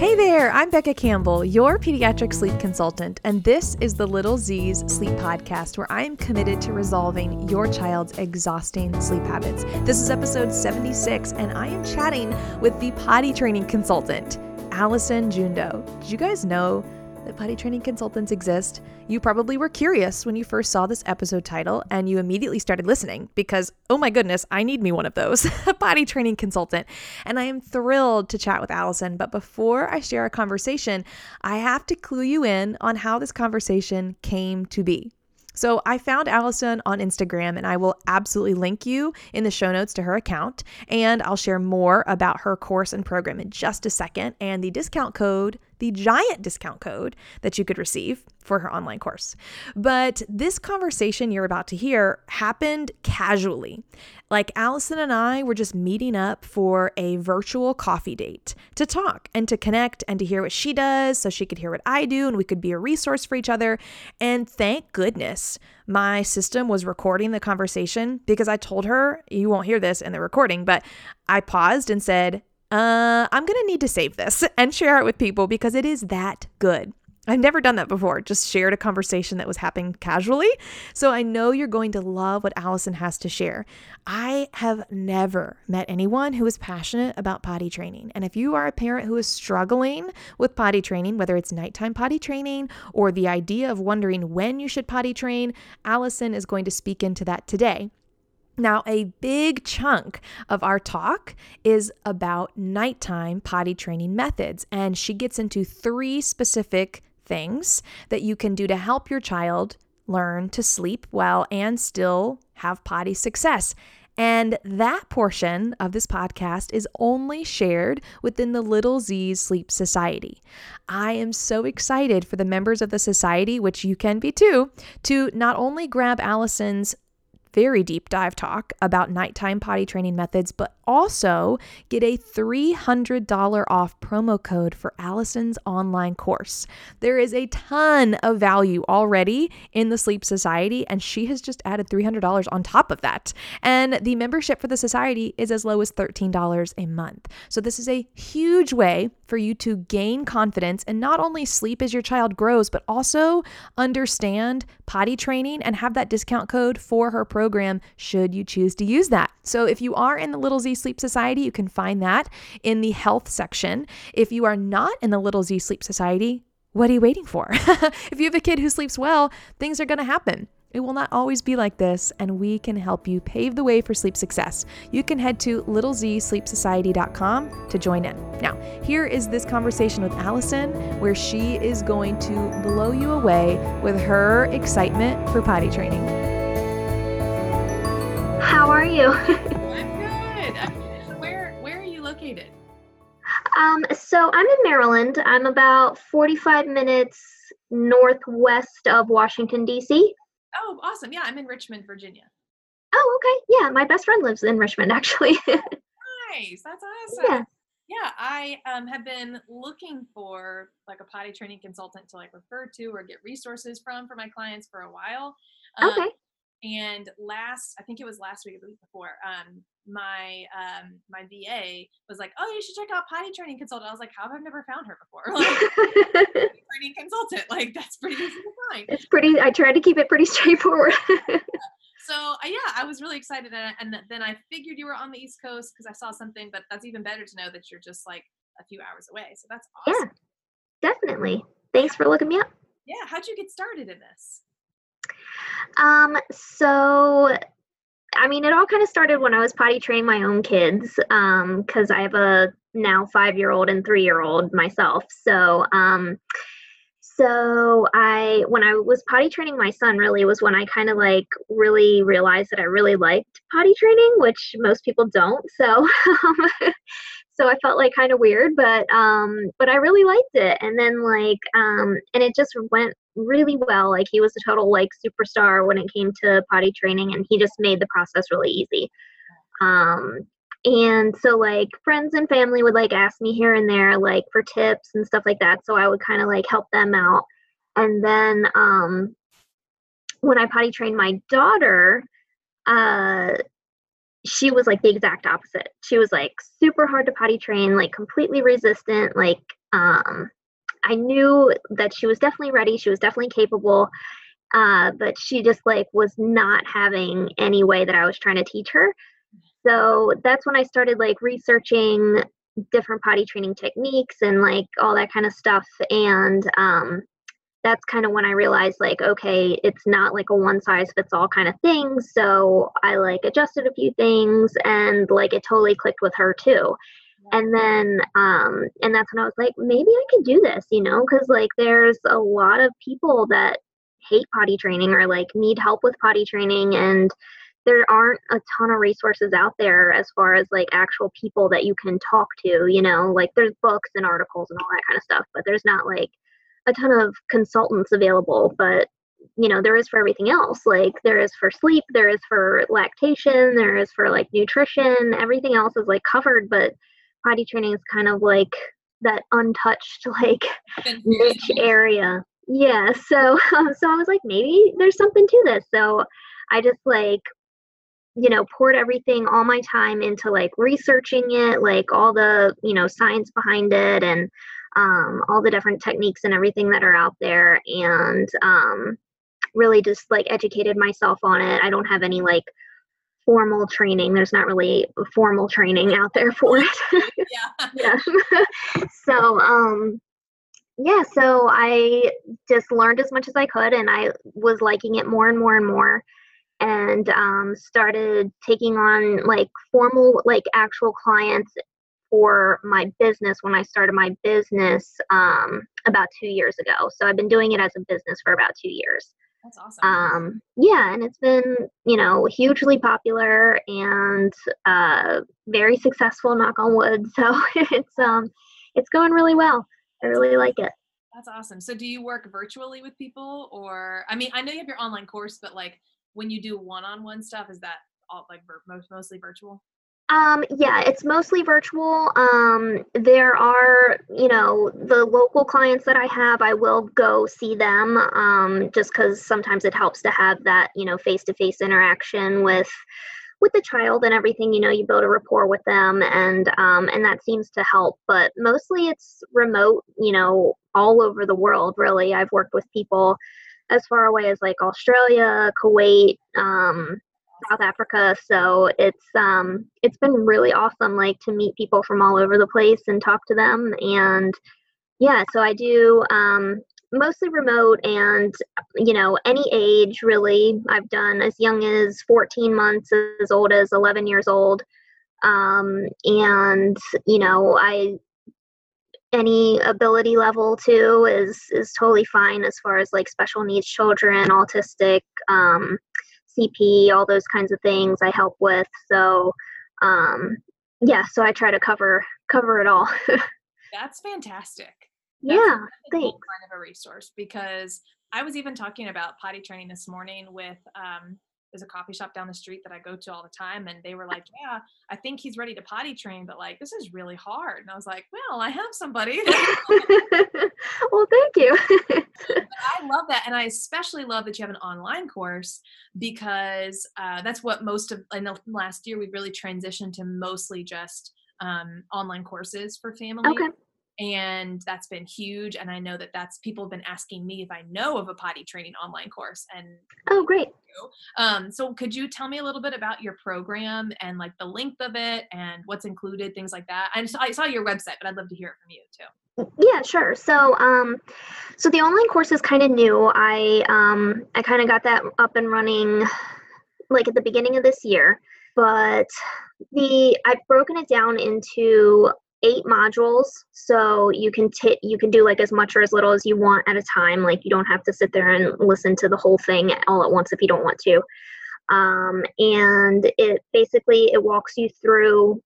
Hey there, I'm Becca Campbell, your pediatric sleep consultant, and this is the Little Z's Sleep Podcast, where I am committed to resolving your child's exhausting sleep habits. This is episode 76, and I am chatting with the potty training consultant, Allison Jandu. Did you guys know that potty training consultants exist? You probably were curious when you first saw this episode title and you immediately started listening because, oh my goodness, I need me one of those, a potty training consultant. And I am thrilled to chat with Allison. But before I share a conversation, I have to clue you in on how this conversation came to be. So I found Allison on Instagram and I will absolutely link you in the show notes to her account. And I'll share more about her course and program in just a second and the discount code the giant discount code that you could receive for her online course. But this conversation you're about to hear happened casually. Like Allison and I were just meeting up for a virtual coffee date to talk and to connect and to hear what she does so she could hear what I do and we could be a resource for each other. And thank goodness my system was recording the conversation because I told her, you won't hear this in the recording, but I paused and said, uh, I'm going to need to save this and share it with people because it is that good. I've never done that before, just shared a conversation that was happening casually. So I know you're going to love what Allison has to share. I have never met anyone who is passionate about potty training. And if you are a parent who is struggling with potty training, whether it's nighttime potty training or the idea of wondering when you should potty train, Allison is going to speak into that today. Now, a big chunk of our talk is about nighttime potty training methods, and she gets into three specific things that you can do to help your child learn to sleep well and still have potty success. And that portion of this podcast is only shared within the Little Z's Sleep Society. I am so excited for the members of the society, which you can be too, to not only grab Allison's very deep dive talk about nighttime potty training methods, but also get a $300 off promo code for Allison's online course. There is a ton of value already in the Sleep Society, and she has just added $300 on top of that. And the membership for the society is as low as $13 a month. So, this is a huge way for you to gain confidence and not only sleep as your child grows, but also understand potty training and have that discount code for her program should you choose to use that. So, if you are in the Little Z Sleep Society, you can find that in the health section. If you are not in the Little Z Sleep Society, what are you waiting for? if you have a kid who sleeps well, things are going to happen. It will not always be like this, and we can help you pave the way for sleep success. You can head to littlezsleepsociety.com to join in. Now, here is this conversation with Allison, where she is going to blow you away with her excitement for potty training. How are you? I'm good. Where Where are you located? Um, so I'm in Maryland. I'm about 45 minutes northwest of Washington D.C. Oh, awesome. Yeah, I'm in Richmond, Virginia. Oh, okay. Yeah, my best friend lives in Richmond, actually. nice. That's awesome. Yeah. Yeah, I um, have been looking for like a potty training consultant to like refer to or get resources from for my clients for a while. Um, okay. And last, I think it was last week or the week before, um, my um, my VA was like, "Oh, you should check out potty training consultant." I was like, "How have I never found her before?" Like, training consultant, like that's pretty easy to find. It's pretty. I tried to keep it pretty straightforward. so uh, yeah, I was really excited, and, and then I figured you were on the East Coast because I saw something. But that's even better to know that you're just like a few hours away. So that's awesome. Yeah, definitely. Thanks for looking me up. Yeah, how'd you get started in this? Um, so I mean, it all kind of started when I was potty training my own kids because um, I have a now five year old and three year old myself. So, um, so I when I was potty training my son, really was when I kind of like really realized that I really liked potty training, which most people don't. So, um, so I felt like kind of weird, but um, but I really liked it. And then like um, and it just went really well. Like he was a total like superstar when it came to potty training, and he just made the process really easy. Um, and so like friends and family would like ask me here and there like for tips and stuff like that. So I would kind of like help them out. And then um, when I potty trained my daughter, uh, she was like the exact opposite. She was like super hard to potty train, like completely resistant, like um, I knew that she was definitely ready. She was definitely capable. Uh, but she just like was not having any way that I was trying to teach her. So that's when I started like researching different potty training techniques and like all that kind of stuff. And um, that's kind of when I realized like, okay, it's not like a one size fits all kind of thing. So I like adjusted a few things and like it totally clicked with her too. And then, um, and that's when I was like, maybe I could do this, you know, because like there's a lot of people that hate potty training or like need help with potty training and there aren't a ton of resources out there as far as like actual people that you can talk to you know like there's books and articles and all that kind of stuff but there's not like a ton of consultants available but you know there is for everything else like there is for sleep there is for lactation there is for like nutrition everything else is like covered but potty training is kind of like that untouched like niche area. Yeah so um, so i was like maybe there's something to this. So i just like you know poured everything all my time into like researching it like all the you know science behind it and um, all the different techniques and everything that are out there and um, really just like educated myself on it. I don't have any like formal training. There's not really formal training out there for it. Yeah, yeah. so um yeah so i just learned as much as i could and i was liking it more and more and more and um, started taking on like formal like actual clients for my business when i started my business um, about two years ago. So i've been doing it as a business for about two years. That's awesome. Um, yeah and it's been you know hugely popular and uh, very successful knock on wood. So it's um it's going really well. I really like it. That's awesome. So do you work virtually with people or i mean i know you have your online course but like when you do one-on-one stuff is that all like most mostly virtual um, yeah, it's mostly virtual. Um, there are, you know, the local clients that I have, I will go see them um, just because sometimes it helps to have that, you know, face-to-face interaction with with the child and everything. You know, you build a rapport with them, and um, and that seems to help. But mostly, it's remote. You know, all over the world. Really, I've worked with people as far away as like Australia, Kuwait, um, South Africa. So it's um, it's been really awesome, like to meet people from all over the place and talk to them. And yeah, so I do um, mostly remote and you know any age really. I've done as young as 14 months, as old as 11 years old. Um, and you know I any ability level too is is totally fine as far as like special needs children autistic um, cp all those kinds of things i help with so um, yeah so i try to cover cover it all that's fantastic that's yeah thanks kind of a resource because i was even talking about potty training this morning with um, there's a coffee shop down the street that I go to all the time, and they were like, "Yeah, I think he's ready to potty train, but like this is really hard." And I was like, "Well, I have somebody." well, thank you. I love that, and I especially love that you have an online course because uh, that's what most of in the last year we've really transitioned to mostly just um, online courses for families. Okay and that's been huge and i know that that's people have been asking me if i know of a potty training online course and oh great. Um, so could you tell me a little bit about your program and like the length of it and what's included things like that? I, I saw your website but i'd love to hear it from you too. Yeah sure. So um so the online course is kind of new. I um i kind of got that up and running like at the beginning of this year but the i've broken it down into eight modules so you can t- you can do like as much or as little as you want at a time like you don't have to sit there and listen to the whole thing all at once if you don't want to. Um, and it basically it walks you through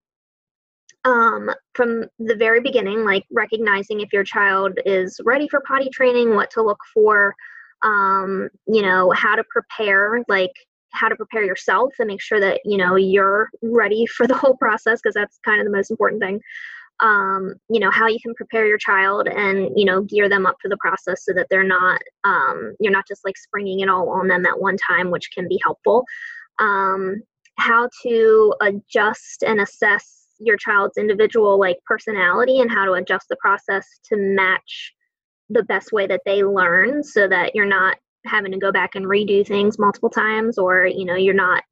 um, from the very beginning like recognizing if your child is ready for potty training what to look for um, you know how to prepare like how to prepare yourself and make sure that you know you're ready for the whole process because that's kind of the most important thing um, you know how you can prepare your child and you know gear them up for the process so that they're not um, you're not just like springing it all on them at one time which can be helpful. Um, how to adjust and assess your child's individual like personality and how to adjust the process to match the best way that they learn so that you're not having to go back and redo things multiple times or you know you're not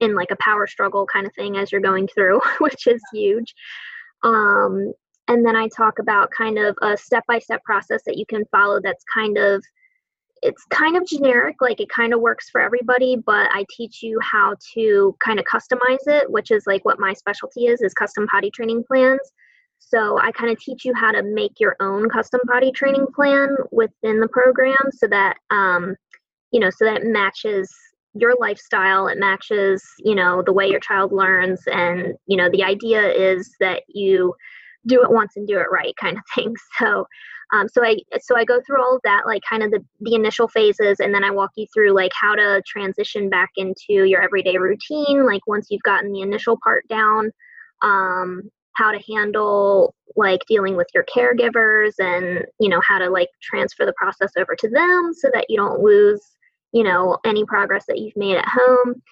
in like a power struggle kind of thing as you're going through which is huge um, and then i talk about kind of a step-by-step process that you can follow that's kind of it's kind of generic like it kind of works for everybody but i teach you how to kind of customize it which is like what my specialty is is custom potty training plans. So i kind of teach you how to make your own custom potty training plan within the program so that um, you know so that it matches your lifestyle it matches you know the way your child learns and you know the idea is that you do it once and do it right kind of thing so um, so I so I go through all of that, like kind of the the initial phases, and then I walk you through like how to transition back into your everyday routine. Like once you've gotten the initial part down, um, how to handle like dealing with your caregivers, and you know how to like transfer the process over to them so that you don't lose you know any progress that you've made at home.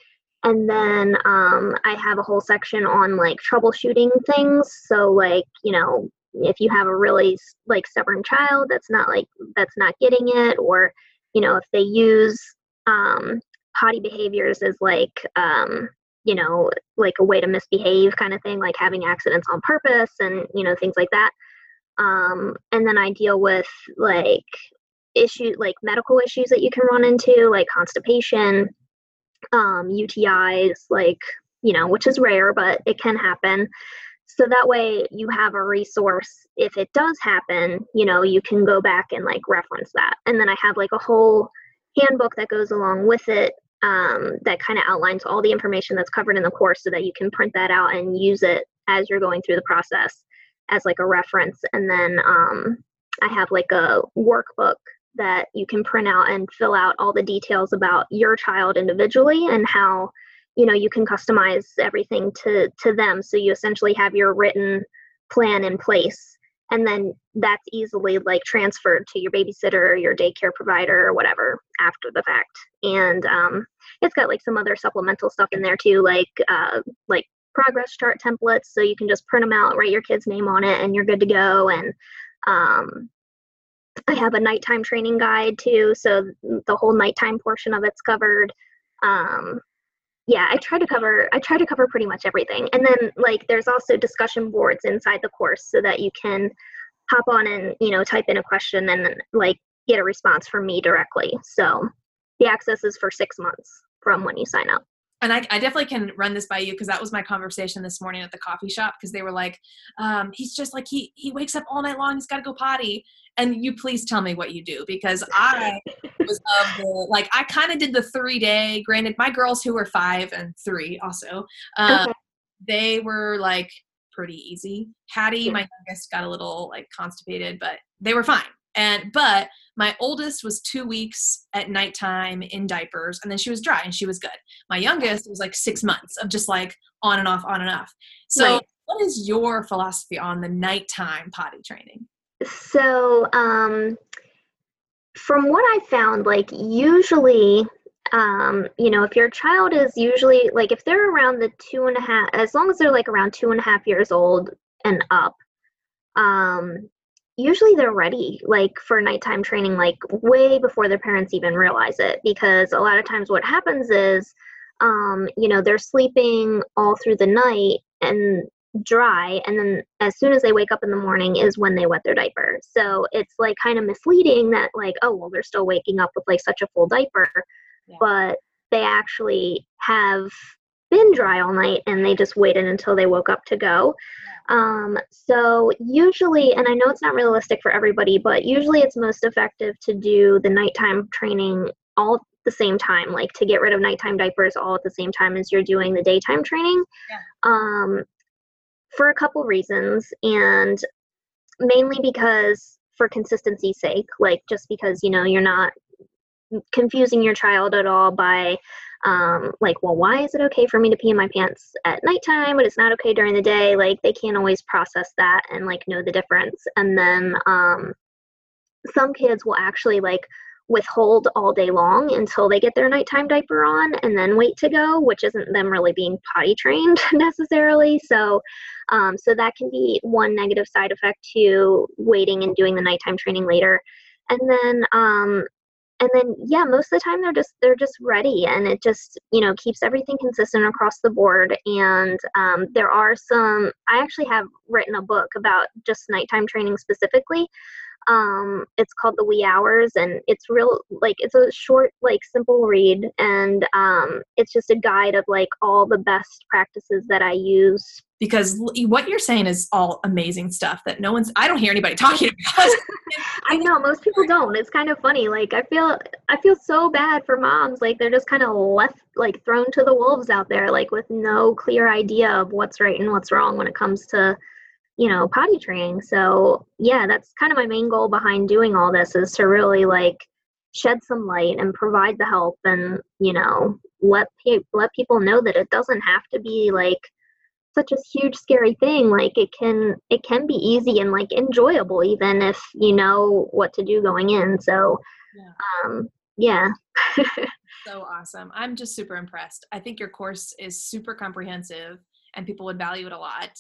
And then um, I have a whole section on like troubleshooting things. So like you know if you have a really like stubborn child that's not like that's not getting it or you know if they use um, potty behaviors as like um, you know like a way to misbehave kind of thing like having accidents on purpose and you know things like that um, and then i deal with like issues like medical issues that you can run into like constipation um, utis like you know which is rare but it can happen. So that way you have a resource. If it does happen you know you can go back and like reference that. And then i have like a whole handbook that goes along with it um, that kind of outlines all the information that's covered in the course so that you can print that out and use it as you're going through the process as like a reference. And then um, i have like a workbook that you can print out and fill out all the details about your child individually and how you know you can customize everything to to them. So you essentially have your written plan in place and then that's easily like transferred to your babysitter or your daycare provider or whatever after the fact. And um, it's got like some other supplemental stuff in there too like uh, like progress chart templates. So you can just print them out write your kid's name on it and you're good to go. And um, i have a nighttime training guide too so the whole nighttime portion of it's covered. Um, yeah i try to cover i try to cover pretty much everything. And then like there's also discussion boards inside the course so that you can hop on and you know type in a question and then like get a response from me directly. So the access is for six months from when you sign up and I, I, definitely can run this by you because that was my conversation this morning at the coffee shop because they were like um, he's just like he he wakes up all night long he's got to go potty. And you please tell me what you do because i was of the like i kind of did the three day. Granted my girls who were five and three also um, okay. they were like pretty easy. Hattie yeah. my youngest got a little like constipated but they were fine and but my oldest was two weeks at nighttime in diapers, and then she was dry and she was good. My youngest was like six months of just like on and off, on and off. So, right. what is your philosophy on the nighttime potty training? So, um, from what I found, like usually um, you know, if your child is usually like if they're around the two and a half, as long as they're like around two and a half years old and up, um, usually they're ready like for nighttime training like way before their parents even realize it because a lot of times what happens is um, you know they're sleeping all through the night and dry and then as soon as they wake up in the morning is when they wet their diaper so it's like kind of misleading that like oh well they're still waking up with like such a full diaper yeah. but they actually have been dry all night and they just waited until they woke up to go um, so usually, and I know it's not realistic for everybody, but usually it's most effective to do the nighttime training all at the same time, like to get rid of nighttime diapers all at the same time as you're doing the daytime training. Yeah. Um, for a couple reasons, and mainly because for consistency's sake, like just because you know you're not confusing your child at all by um, like, well, why is it okay for me to pee in my pants at nighttime, but it's not okay during the day? Like, they can't always process that and like know the difference. And then um, some kids will actually like withhold all day long until they get their nighttime diaper on and then wait to go, which isn't them really being potty trained necessarily. So, um, so that can be one negative side effect to waiting and doing the nighttime training later. And then, um, and then, yeah, most of the time they're just they're just ready, and it just you know keeps everything consistent across the board. And um, there are some. I actually have written a book about just nighttime training specifically um it's called the wee hours and it's real like it's a short like simple read and um it's just a guide of like all the best practices that i use. Because what you're saying is all amazing stuff that no one's i don't hear anybody talking about. I know most people don't. It's kind of funny like i feel i feel so bad for moms like they're just kind of left like thrown to the wolves out there like with no clear idea of what's right and what's wrong when it comes to you know potty training. So yeah that's kind of my main goal behind doing all this is to really like shed some light and provide the help and you know let pe- let people know that it doesn't have to be like such a huge scary thing. Like it can it can be easy and like enjoyable even if you know what to do going in. So yeah. um yeah. So awesome. I'm just super impressed. I think your course is super comprehensive and people would value it a lot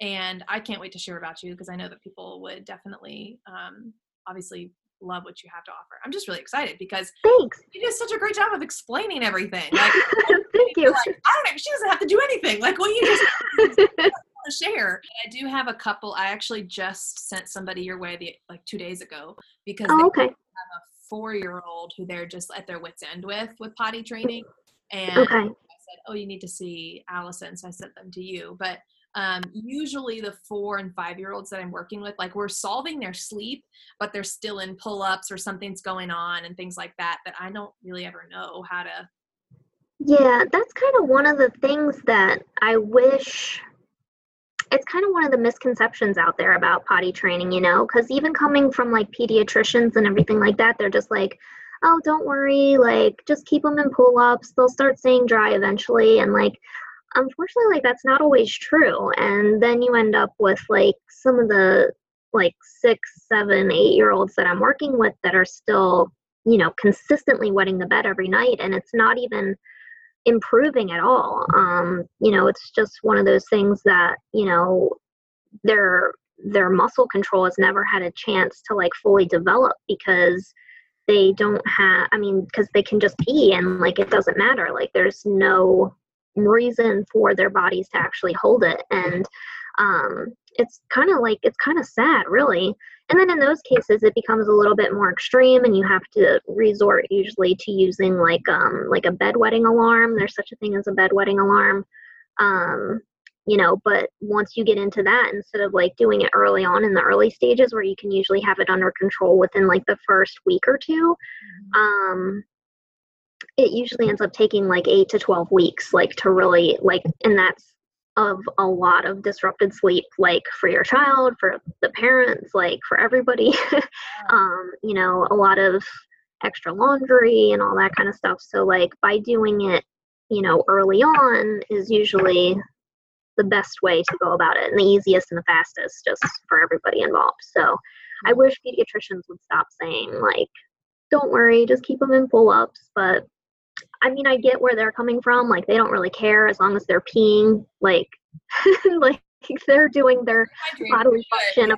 and I can't wait to share about you because I know that people would definitely, um, obviously, love what you have to offer. I'm just really excited because thanks. You do such a great job of explaining everything. Like, thank you. Like, I don't know. She doesn't have to do anything. Like, well, you just want to share. I do have a couple. I actually just sent somebody your way the, like two days ago because oh, okay. have a four-year-old who they're just at their wits end with with potty training, and okay. I said, "Oh, you need to see Allison," so I sent them to you, but um, usually the four and five year olds that i'm working with like we're solving their sleep but they're still in pull-ups or something's going on and things like that that i don't really ever know how to yeah that's kind of one of the things that i wish it's kind of one of the misconceptions out there about potty training you know because even coming from like pediatricians and everything like that they're just like oh don't worry like just keep them in pull-ups they'll start saying dry eventually and like unfortunately like that's not always true and then you end up with like some of the like six seven eight year olds that i'm working with that are still you know consistently wetting the bed every night and it's not even improving at all. Um you know it's just one of those things that you know their their muscle control has never had a chance to like fully develop because they don't have i mean because they can just pee and like it doesn't matter. Like there's no reason for their bodies to actually hold it. And um, it's kind of like it's kind of sad really. And then in those cases it becomes a little bit more extreme and you have to resort usually to using like um like a bedwetting alarm. There's such a thing as a bedwetting alarm. Um you know but once you get into that instead of like doing it early on in the early stages where you can usually have it under control within like the first week or 2 mm-hmm. um it usually ends up taking like eight to 12 weeks like to really like and that's of a lot of disrupted sleep like for your child for the parents like for everybody. Um you know a lot of extra laundry and all that kind of stuff. So like by doing it you know early on is usually the best way to go about it and the easiest and the fastest just for everybody involved. So i wish pediatricians would stop saying like don't worry just keep them in pull-ups but I mean, I get where they're coming from. Like, they don't really care as long as they're peeing. Like, like they're doing their bodily function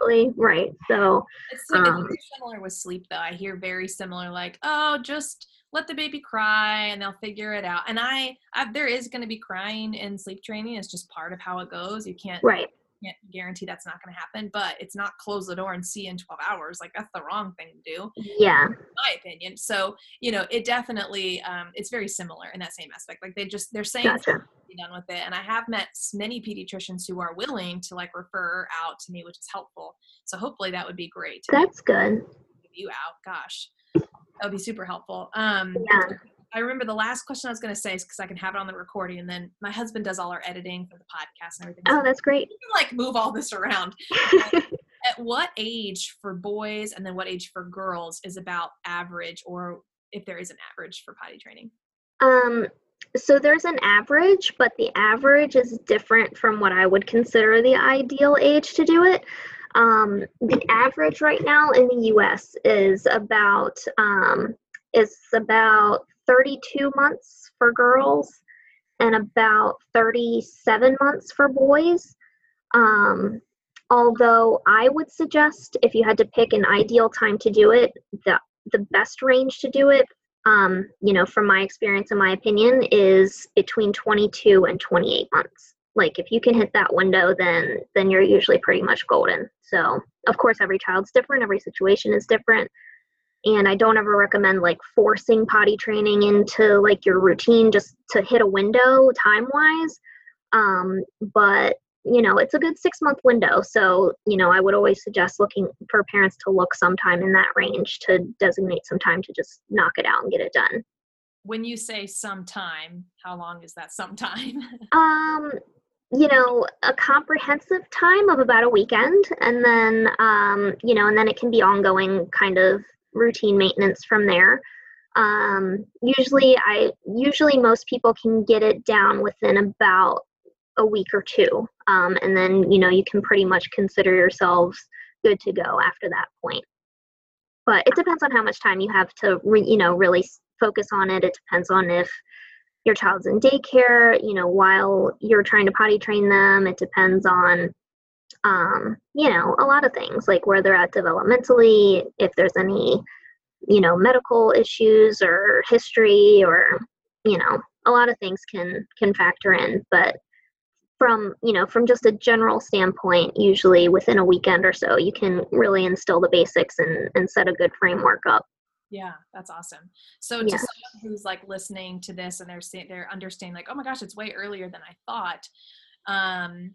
appropriately, right? So it's, um, it's very similar with sleep, though. I hear very similar, like, oh, just let the baby cry and they'll figure it out. And I, I there is going to be crying in sleep training. It's just part of how it goes. You can't right can't guarantee that's not going to happen, but it's not close the door and see in 12 hours. Like that's the wrong thing to do. Yeah. my opinion. So, you know, it definitely, um, it's very similar in that same aspect. Like they just, they're saying gotcha. be done with it. And I have met many pediatricians who are willing to like refer out to me, which is helpful. So hopefully that would be great. That's good. You out. Gosh, that would be super helpful. Um, yeah. I remember the last question I was going to say is because I can have it on the recording, and then my husband does all our editing for the podcast and everything. Oh, that's great. You can like move all this around. At what age for boys and then what age for girls is about average, or if there is an average for potty training? Um, so there's an average, but the average is different from what I would consider the ideal age to do it. Um, the average right now in the U.S. is about um, is about 32 months for girls and about 37 months for boys. Um, although I would suggest if you had to pick an ideal time to do it, the the best range to do it, um, you know, from my experience and my opinion, is between 22 and 28 months like if you can hit that window then then you're usually pretty much golden so of course every child's different every situation is different and i don't ever recommend like forcing potty training into like your routine just to hit a window time wise um, but you know it's a good six month window. So you know i would always suggest looking for parents to look sometime in that range to designate some time to just knock it out and get it done. When you say sometime how long is that sometime? Um you know a comprehensive time of about a weekend. And then um, you know and then it can be ongoing kind of routine maintenance from there. Um, usually i usually most people can get it down within about a week or two. Um, and then you know you can pretty much consider yourselves good to go after that point. But it depends on how much time you have to re, you know really focus on it. It depends on if your child's in daycare, you know, while you're trying to potty train them. It depends on, um, you know, a lot of things like where they're at developmentally, if there's any, you know, medical issues or history or, you know, a lot of things can can factor in. But from you know from just a general standpoint usually within a weekend or so you can really instill the basics and, and set a good framework up yeah, that's awesome. So to yeah. someone who's like listening to this and they're saying they're understanding like, oh my gosh, it's way earlier than I thought. Um,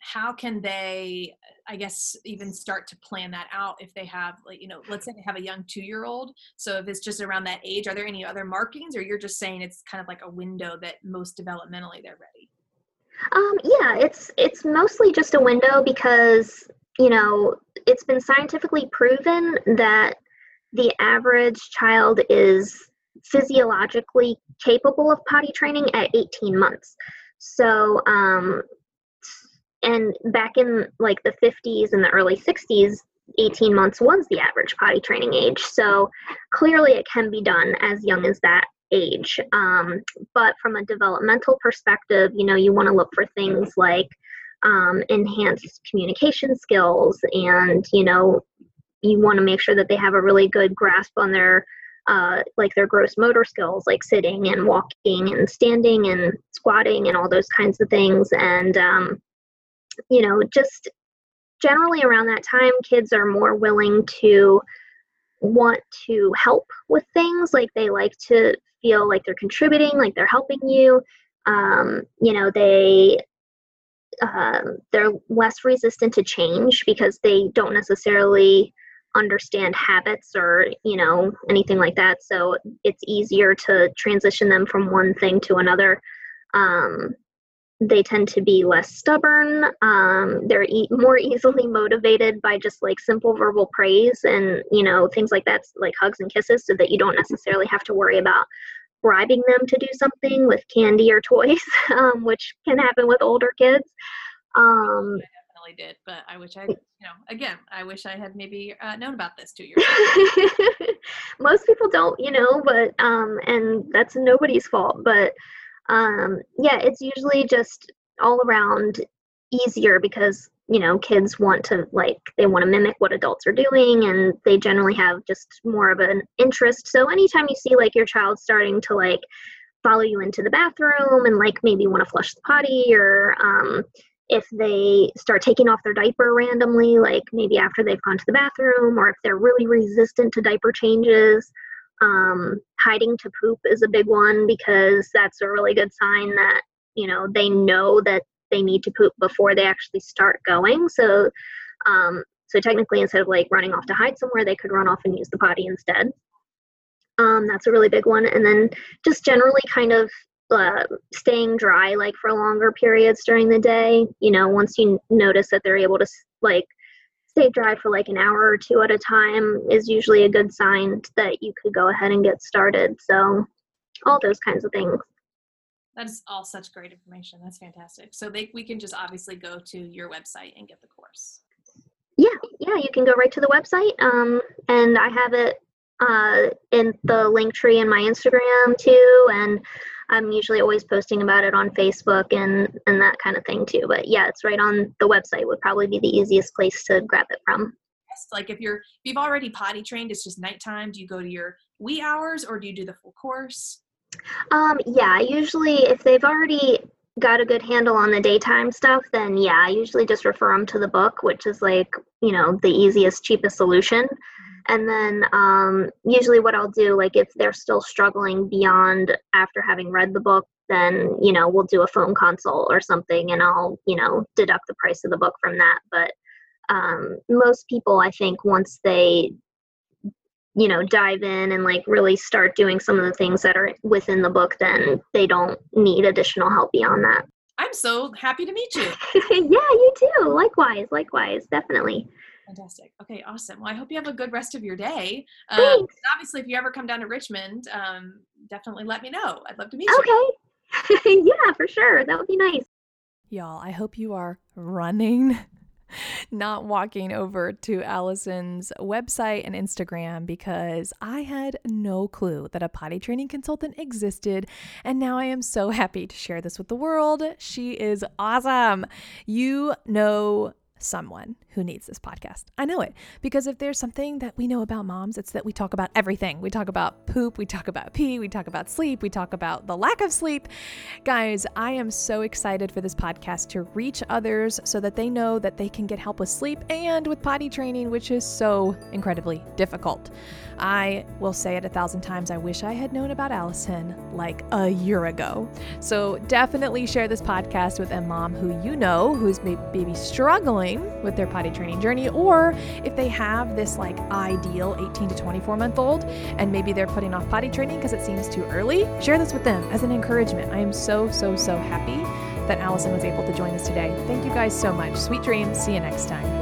how can they, I guess, even start to plan that out if they have like, you know, let's say they have a young two year old. So if it's just around that age, are there any other markings or you're just saying it's kind of like a window that most developmentally they're ready? Um, yeah, it's it's mostly just a window because you know it's been scientifically proven that the average child is physiologically capable of potty training at 18 months. So, um, and back in like the 50s and the early 60s, 18 months was the average potty training age. So clearly it can be done as young as that age. Um, but from a developmental perspective, you know, you want to look for things like um, enhanced communication skills and, you know, you want to make sure that they have a really good grasp on their uh, like their gross motor skills like sitting and walking and standing and squatting and all those kinds of things and um, you know just generally around that time kids are more willing to want to help with things like they like to feel like they're contributing like they're helping you. Um, you know they um, they're less resistant to change because they don't necessarily understand habits or you know anything like that. So it's easier to transition them from one thing to another. Um, they tend to be less stubborn um, they're e- more easily motivated by just like simple verbal praise and you know things like that like hugs and kisses so that you don't necessarily have to worry about bribing them to do something with candy or toys um, which can happen with older kids um, definitely did, but I wish I, you know, again, I wish I had maybe uh, known about this two years ago. Most people don't, you know, but um, and that's nobody's fault. But um, yeah, it's usually just all around easier because you know kids want to like they want to mimic what adults are doing and they generally have just more of an interest so anytime you see like your child starting to like follow you into the bathroom and like maybe want to flush the potty or um, if they start taking off their diaper randomly, like maybe after they've gone to the bathroom, or if they're really resistant to diaper changes. Um, hiding to poop is a big one because that's a really good sign that you know they know that they need to poop before they actually start going. So, um, so technically, instead of like running off to hide somewhere, they could run off and use the potty instead. Um, that's a really big one. And then just generally kind of uh, staying dry like for longer periods during the day you know once you notice that they're able to like stay dry for like an hour or two at a time is usually a good sign that you could go ahead and get started so all those kinds of things that's all such great information that's fantastic so they we can just obviously go to your website and get the course Yeah, yeah, you can go right to the website. Um, and I have it uh, in the link tree in my Instagram too. And I'm usually always posting about it on Facebook and, and that kind of thing too. But yeah, it's right on the website, would probably be the easiest place to grab it from. Like if you're if you've already potty trained, it's just nighttime. Do you go to your wee hours or do you do the full course? Um, yeah, usually if they've already got a good handle on the daytime stuff, then yeah, I usually just refer them to the book, which is like, you know, the easiest, cheapest solution. And then um, usually what I'll do, like if they're still struggling beyond after having read the book, then, you know, we'll do a phone consult or something and I'll, you know, deduct the price of the book from that. But um, most people, I think, once they you know dive in and like really start doing some of the things that are within the book then they don't need additional help beyond that. I'm so happy to meet you. Yeah you too. Likewise likewise. Definitely fantastic. Okay awesome. Well i hope you have a good rest of your day. Um, obviously if you ever come down to richmond um, definitely let me know. I'd love to meet you. Okay. Yeah for sure. That would be nice. Y'all i hope you are running not walking over to Allison's website and Instagram because I had no clue that a potty training consultant existed. And now I am so happy to share this with the world. She is awesome. You know someone who needs this podcast. I know it because if there's something that we know about moms, it's that we talk about everything. We talk about poop, we talk about pee, we talk about sleep, we talk about the lack of sleep. Guys, I am so excited for this podcast to reach others so that they know that they can get help with sleep and with potty training, which is so incredibly difficult. I will say it a thousand times. I wish I had known about Allison like a year ago. So definitely share this podcast with a mom who you know who's maybe with their potty training journey, or if they have this like ideal 18 to 24 month old and maybe they're putting off potty training because it seems too early, share this with them as an encouragement. I am so, so, so happy that Allison was able to join us today. Thank you guys so much. Sweet dreams. See you next time.